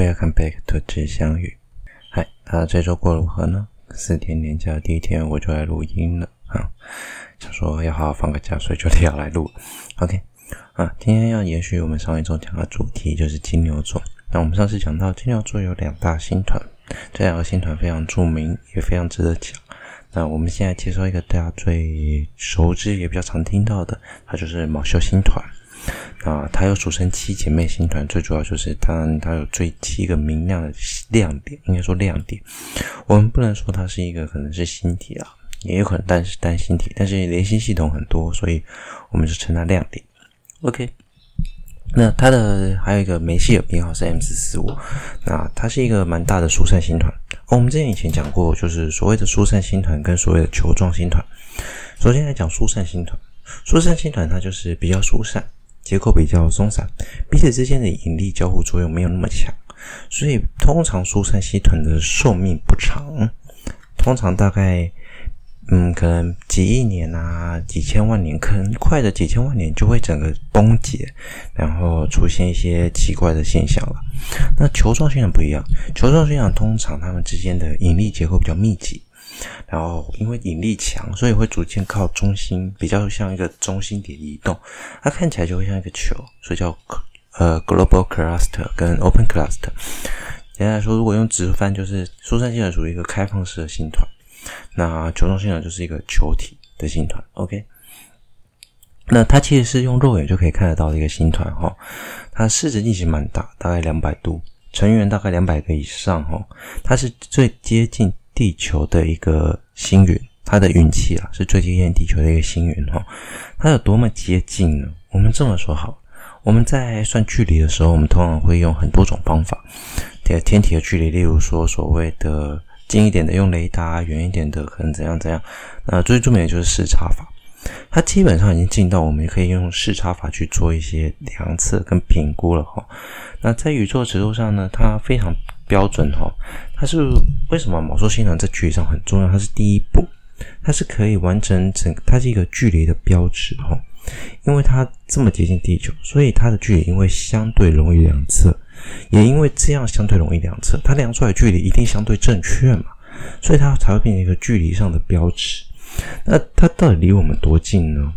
Welcome back to 知相遇。嗨，大家这周过如何呢？四天连假第一天我就来录音了啊，想说要好好放个假，所以就得 要来录。OK，啊，今天要延续我们上一周讲的主题，就是金牛座。那我们上次讲到金牛座有两大星团，这两个星团非常著名，也非常值得讲。那我们现在介绍一个大家最熟知也比较常听到的，它就是昴宿星团。啊，它又俗称七姐妹星团，最主要就是它它有最七个明亮的亮点，应该说亮点。我们不能说它是一个可能是星体啊，也有可能单是单星体，但是联星系统很多，所以我们就称它亮点。OK，那它的还有一个梅西尔编号是 M 四四五，那它是一个蛮大的疏散星团。我们之前以前讲过，就是所谓的疏散星团跟所谓的球状星团。首先来讲疏散星团，疏散星团它就是比较疏散。结构比较松散，彼此之间的引力交互作用没有那么强，所以通常疏散星团的寿命不长，通常大概嗯，可能几亿年啊，几千万年，可能快的几千万年就会整个崩解，然后出现一些奇怪的现象了。那球状星团不一样，球状星团通常它们之间的引力结构比较密集。然后，因为引力强，所以会逐渐靠中心，比较像一个中心点移动。它看起来就会像一个球，所以叫呃 global cluster 跟 open cluster。简单来说，如果用直翻，就是疏散星团属于一个开放式的星团，那球状星团就是一个球体的星团。OK，那它其实是用肉眼就可以看得到的一个星团哈。它视直径其实蛮大，大概两百度，成员大概两百个以上哈。它是最接近。地球的一个星云，它的运气啊是最接近地球的一个星云哈。它有多么接近呢？我们这么说好，我们在算距离的时候，我们通常会用很多种方法。天天体的距离，例如说所谓的近一点的用雷达，远一点的可能怎样怎样。那最著名的就是视差法，它基本上已经近到我们可以用视差法去做一些量测跟评估了哈。那在宇宙尺度上呢，它非常。标准哈，它是为什么昴宿星团在距离上很重要？它是第一步，它是可以完成整，它是一个距离的标尺哈。因为它这么接近地球，所以它的距离因为相对容易量测，也因为这样相对容易量测，它量出来的距离一定相对正确嘛，所以它才会变成一个距离上的标尺。那它到底离我们多近呢？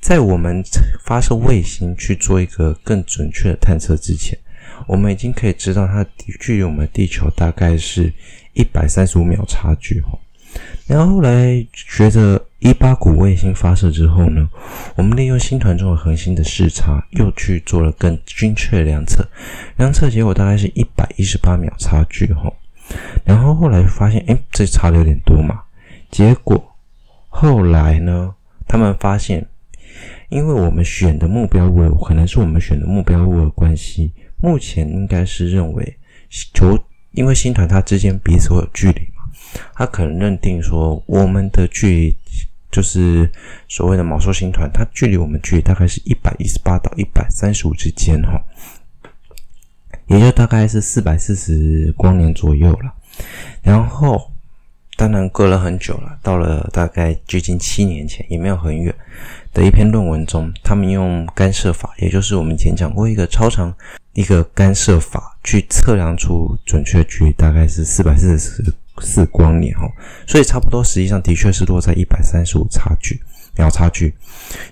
在我们发射卫星去做一个更准确的探测之前。我们已经可以知道它距离我们地球大概是一百三十五秒差距哈。然后后来随着伊巴谷卫星发射之后呢，我们利用星团中的恒星的视差，又去做了更精确的量测，量测结果大概是一百一十八秒差距哈。然后后来发现，哎，这差的有点多嘛。结果后来呢，他们发现，因为我们选的目标物，可能是我们选的目标物的关系。目前应该是认为球，因为星团它之间彼此会有距离嘛，他可能认定说我们的距离就是所谓的昴宿星团，它距离我们距离大概是一百一十八到一百三十五之间哈，也就大概是四百四十光年左右了。然后当然隔了很久了，到了大概接近七年前，也没有很远的一篇论文中，他们用干涉法，也就是我们以前讲过一个超长。一个干涉法去测量出准确距离大概是四百四十四光年哈，所以差不多实际上的确是落在一百三十五差距秒差距，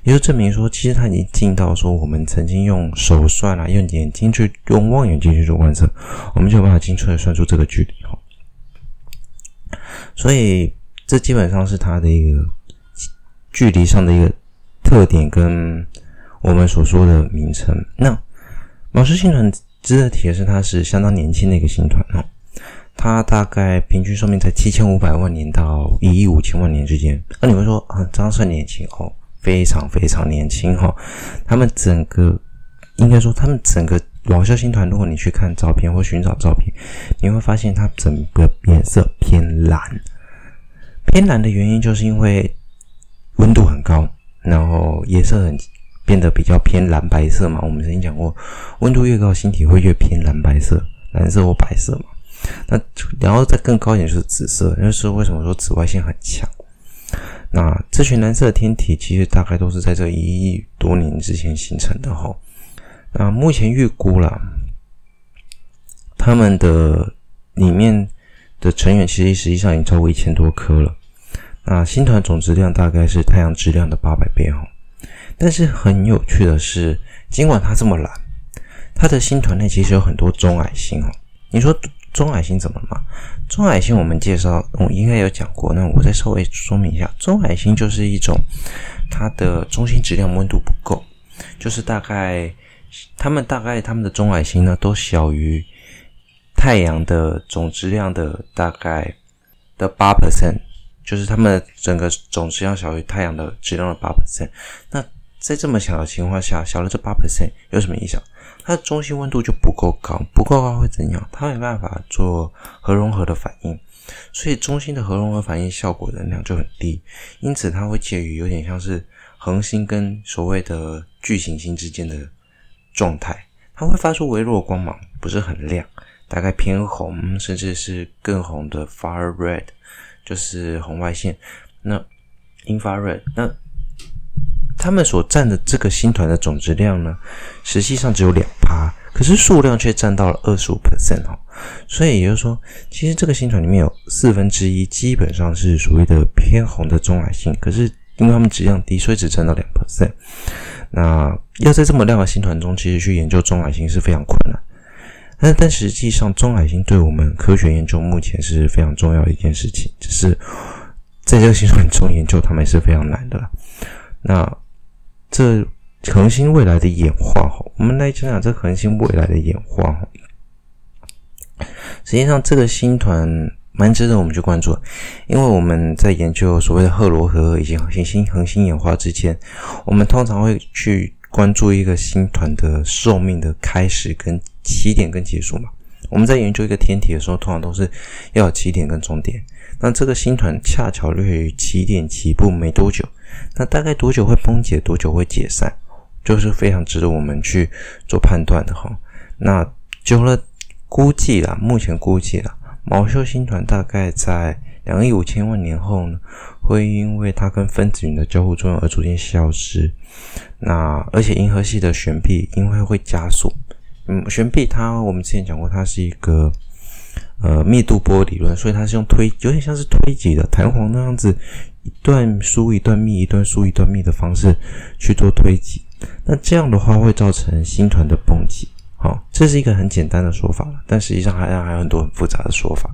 也就证明说其实它已经近到说我们曾经用手算啊，用眼睛去用望远镜去做观测，我们就有办法精确的算出这个距离哈。所以这基本上是它的一个距离上的一个特点跟我们所说的名称那。昴宿星团值得提的是，它是相当年轻的一个星团哦，它大概平均寿命在七千五百万年到一亿五千万年之间。那你会说啊，这样算年轻哦，非常非常年轻哈。他们整个应该说，他们整个昴宿星团，如果你去看照片或寻找照片，你会发现它整个颜色偏蓝。偏蓝的原因就是因为温度很高，然后颜色很。变得比较偏蓝白色嘛，我们曾经讲过，温度越高，星体会越偏蓝白色，蓝色或白色嘛。那然后再更高一点就是紫色，那是为什么说紫外线很强？那这群蓝色的天体其实大概都是在这一亿多年之前形成的哈。那目前预估了，他们的里面的成员其实实际上已经超过一千多颗了。那星团总质量大概是太阳质量的八百倍哈。但是很有趣的是，尽管它这么蓝，它的星团内其实有很多中矮星哦。你说中矮星怎么嘛？中矮星我们介绍，我应该有讲过，那我再稍微说明一下，中矮星就是一种它的中心质量温度不够，就是大概它们大概它们的中矮星呢都小于太阳的总质量的大概的八 percent，就是它们整个总质量小于太阳的质量的八 percent，那。在这么小的情况下，小了这八 percent 有什么影响？它的中心温度就不够高，不够高会怎样？它没办法做核融合的反应，所以中心的核融合反应效果能量就很低，因此它会介于有点像是恒星跟所谓的巨行星之间的状态，它会发出微弱光芒，不是很亮，大概偏红，甚至是更红的 far red，就是红外线。那 infrared 那。他们所占的这个星团的总质量呢，实际上只有两趴，可是数量却占到了二十五 percent 哦。所以也就是说，其实这个星团里面有四分之一基本上是所谓的偏红的中矮星，可是因为它们质量低，所以只占到两 percent。那要在这么亮的星团中，其实去研究中矮星是非常困难。但但实际上，中矮星对我们科学研究目前是非常重要的一件事情，只是在这个星团中研究它们是非常难的了。那这恒星未来的演化哈，我们来讲讲这恒星未来的演化哈。实际上，这个星团蛮值得我们去关注，因为我们在研究所谓的赫罗河以及行星恒星演化之间，我们通常会去关注一个星团的寿命的开始跟起点跟结束嘛。我们在研究一个天体的时候，通常都是要有起点跟终点。那这个星团恰巧略于起点起步没多久。那大概多久会崩解？多久会解散？就是非常值得我们去做判断的哈。那久了，估计啦，目前估计啦，毛秀星团大概在两亿五千万年后呢，会因为它跟分子云的交互作用而逐渐消失。那而且银河系的旋臂因为会加速，嗯，旋臂它我们之前讲过，它是一个呃密度波理论，所以它是用推，有点像是推挤的弹簧那样子。一段疏一段密，一段疏一段密的方式去做推挤，那这样的话会造成星团的崩解。好，这是一个很简单的说法，但实际上还还有很多很复杂的说法。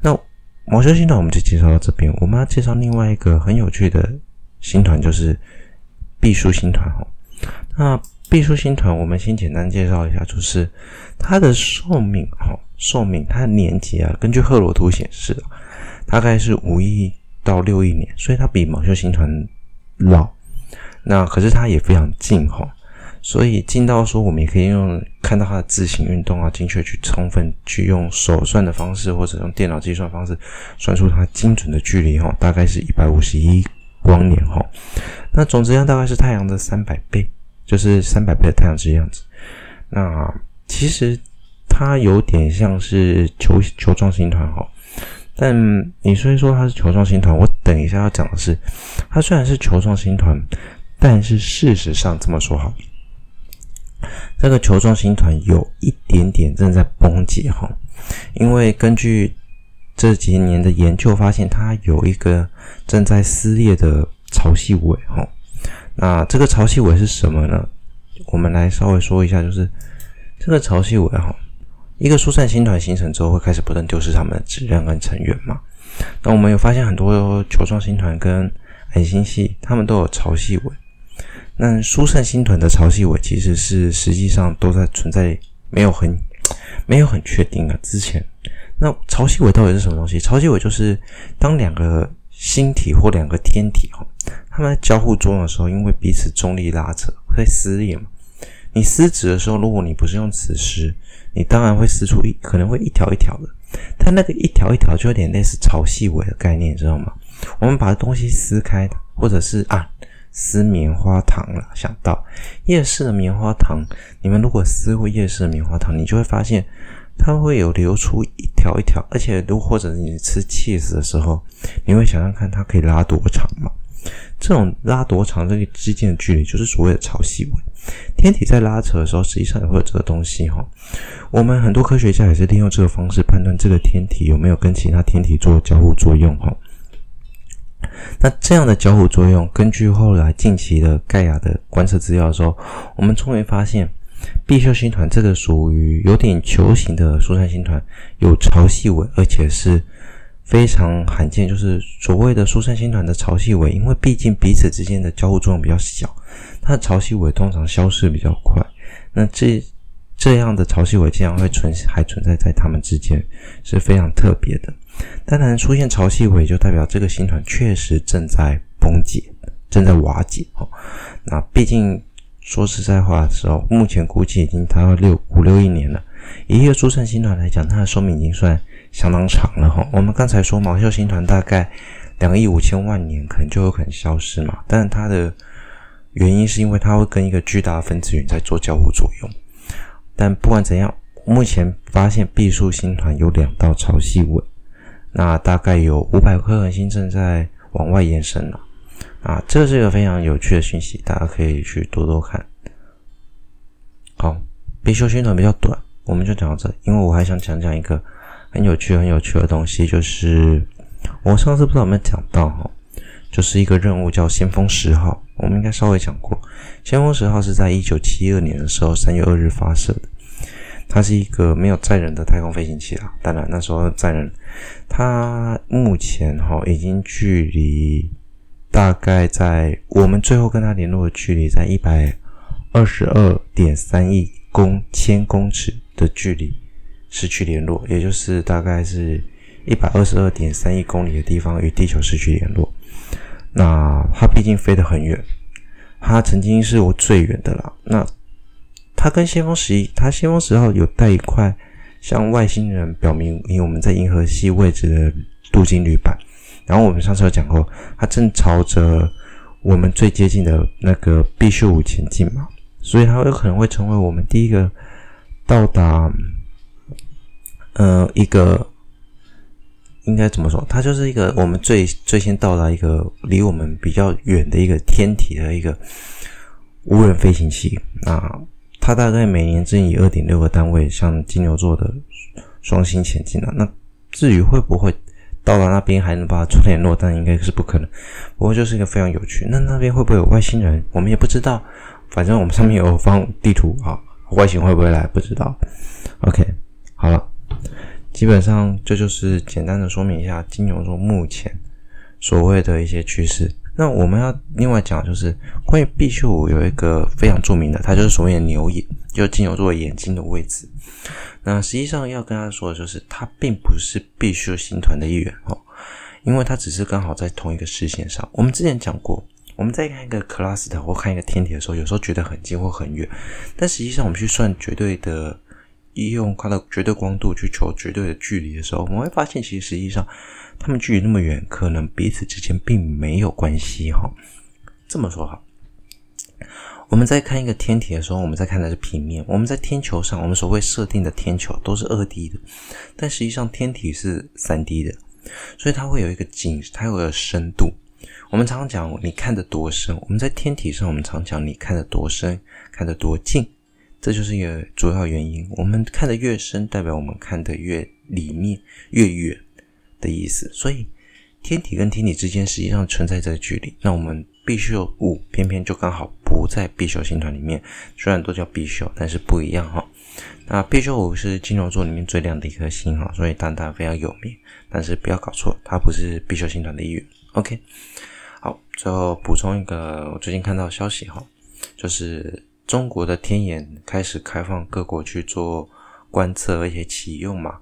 那毛球星团我们就介绍到这边，我们要介绍另外一个很有趣的星团，就是毕宿星团。哈，那毕宿星团我们先简单介绍一下，就是它的寿命，哈，寿命它的年纪啊，根据赫罗图显示，大概是五亿。到六亿年，所以它比昴宿星团老。那可是它也非常近哈，所以近到说我们也可以用看到它的自行运动啊，精确去充分去用手算的方式或者用电脑计算方式算出它精准的距离哈，大概是一百五十一光年哈。那总质量大概是太阳的三百倍，就是三百倍的太阳这样子。那其实它有点像是球球状星团哈。但你虽说它是球状星团，我等一下要讲的是，它虽然是球状星团，但是事实上这么说好，这个球状星团有一点点正在崩解哈，因为根据这几年的研究发现，它有一个正在撕裂的潮汐尾哈。那这个潮汐尾是什么呢？我们来稍微说一下，就是这个潮汐尾哈。一个疏散星团形成之后，会开始不断丢失它们的质量跟成员嘛。那我们有发现很多球状星团跟矮星系，它们都有潮汐尾。那疏散星团的潮汐尾其实是实际上都在存在，没有很没有很确定啊。之前，那潮汐尾到底是什么东西？潮汐尾就是当两个星体或两个天体哈，它们在交互作用的时候，因为彼此重力拉扯会撕裂嘛。你撕纸的时候，如果你不是用磁石，你当然会撕出一，可能会一条一条的，它那个一条一条就有点类似潮汐尾的概念，知道吗？我们把东西撕开，或者是啊撕棉花糖了，想到夜市的棉花糖，你们如果撕过夜市的棉花糖，你就会发现它会有流出一条一条，而且如或者你吃 cheese 的时候，你会想想看它可以拉多长嘛？这种拉多长这个之间的距离，就是所谓的潮汐尾。天体在拉扯的时候，实际上也会有这个东西哈。我们很多科学家也是利用这个方式判断这个天体有没有跟其他天体做交互作用哈。那这样的交互作用，根据后来近期的盖亚的观测资料的时候，我们终于发现，毕宿星团这个属于有点球形的疏散星团，有潮汐尾，而且是非常罕见，就是所谓的疏散星团的潮汐尾，因为毕竟彼此之间的交互作用比较小，它的潮汐尾通常消失比较快。那这这样的潮汐尾竟然会存还存在在它们之间，是非常特别的。当然，出现潮汐尾就代表这个星团确实正在崩解，正在瓦解。哦，那毕竟说实在话的时候，目前估计已经达到六五六亿年了。以一个疏散星团来讲，它的寿命已经算相当长了。哈，我们刚才说毛秀星团大概两亿五千万年可能就有可能消失嘛，但它的原因是因为它会跟一个巨大的分子云在做交互作用。但不管怎样，目前发现毕宿星团有两道潮汐尾。那大概有五百颗恒星正在往外延伸了，啊，这是一个非常有趣的讯息，大家可以去多多看。好，毕宿星团比较短，我们就讲到这，因为我还想讲讲一个很有趣、很有趣的东西，就是我上次不知道有没有讲到哈，就是一个任务叫先锋十号，我们应该稍微讲过，先锋十号是在一九七二年的时候三月二日发射的。它是一个没有载人的太空飞行器啦，当然那时候载人，它目前哈已经距离大概在我们最后跟它联络的距离在一百二十二点三亿公千公尺的距离失去联络，也就是大概是一百二十二点三亿公里的地方与地球失去联络。那它毕竟飞得很远，它曾经是我最远的啦。那它跟先锋十一，它先锋十号有带一块向外星人表明，因为我们在银河系位置的镀金铝板。然后我们上次有讲过，它正朝着我们最接近的那个毕宿五前进嘛，所以它有可能会成为我们第一个到达，呃，一个应该怎么说？它就是一个我们最最先到达一个离我们比较远的一个天体的一个无人飞行器啊。它大概每年正以二点六个单位向金牛座的双星前进了。那至于会不会到达那边还能把它做联络，但应该是不可能。不过就是一个非常有趣。那那边会不会有外星人？我们也不知道。反正我们上面有放地图啊，外星会不会来？不知道。OK，好了，基本上这就是简单的说明一下金牛座目前所谓的一些趋势。那我们要另外讲，就是关于毕宿有一个非常著名的，它就是所谓的牛眼，就金牛座眼睛的位置。那实际上要跟他说的就是，它并不是毕宿星团的一员哦，因为它只是刚好在同一个视线上。我们之前讲过，我们在看一个 cluster 或看一个天体的时候，有时候觉得很近或很远，但实际上我们去算绝对的，用它的绝对光度去求绝对的距离的时候，我们会发现，其实实际上。它们距离那么远，可能彼此之间并没有关系哈。这么说哈，我们在看一个天体的时候，我们在看的是平面。我们在天球上，我们所谓设定的天球都是二 D 的，但实际上天体是三 D 的，所以它会有一个景，它有个深度。我们常常讲你看得多深，我们在天体上，我们常讲你看得多深，看得多近，这就是一个主要原因。我们看得越深，代表我们看得越里面，越远。的意思，所以天体跟天体之间实际上存在着距离。那我们毕宿五偏偏就刚好不在毕宿星团里面，虽然都叫毕宿，但是不一样哈。那毕宿五是金牛座里面最亮的一颗星哈，所以当然非常有名。但是不要搞错，它不是毕宿星团的一员。OK，好，最后补充一个我最近看到消息哈，就是中国的天眼开始开放各国去做观测而且启用嘛。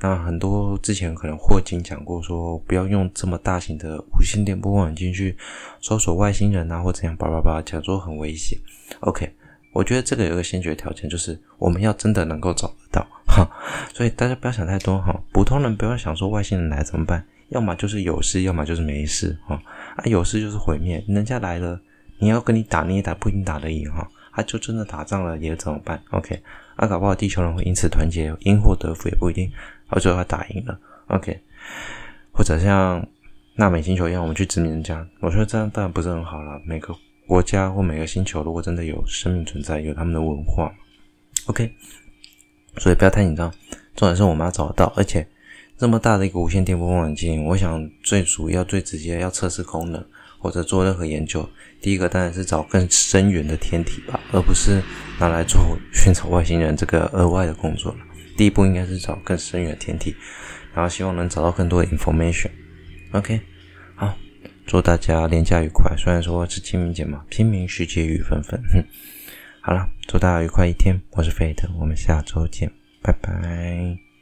那很多之前可能霍金讲过，说不要用这么大型的无线电波望远镜去搜索外星人啊，或怎样，叭叭叭，讲说很危险。OK，我觉得这个有个先决条件，就是我们要真的能够找得到哈。所以大家不要想太多哈，普通人不要想说外星人来怎么办，要么就是有事，要么就是没事哈。啊，有事就是毁灭，人家来了，你要跟你打你也打不一定打得赢哈。他就真的打仗了也怎么办？OK，啊，搞不好地球人会因此团结，因祸得福也不一定。到最后他打赢了，OK，或者像纳美星球一样，我们去殖民人家，我觉得这样当然不是很好了。每个国家或每个星球，如果真的有生命存在，有他们的文化，OK，所以不要太紧张。重点是我们要找到，而且这么大的一个无线电波望远镜，我想最主要、最直接要测试功能或者做任何研究，第一个当然是找更深远的天体吧，而不是拿来做寻找外星人这个额外的工作了。第一步应该是找更深远的天体，然后希望能找到更多的 information。OK，好。祝大家连假愉快！虽然说是清明节嘛，清明时节雨纷纷。哼，好了，祝大家愉快一天。我是飞腾我们下周见，拜拜。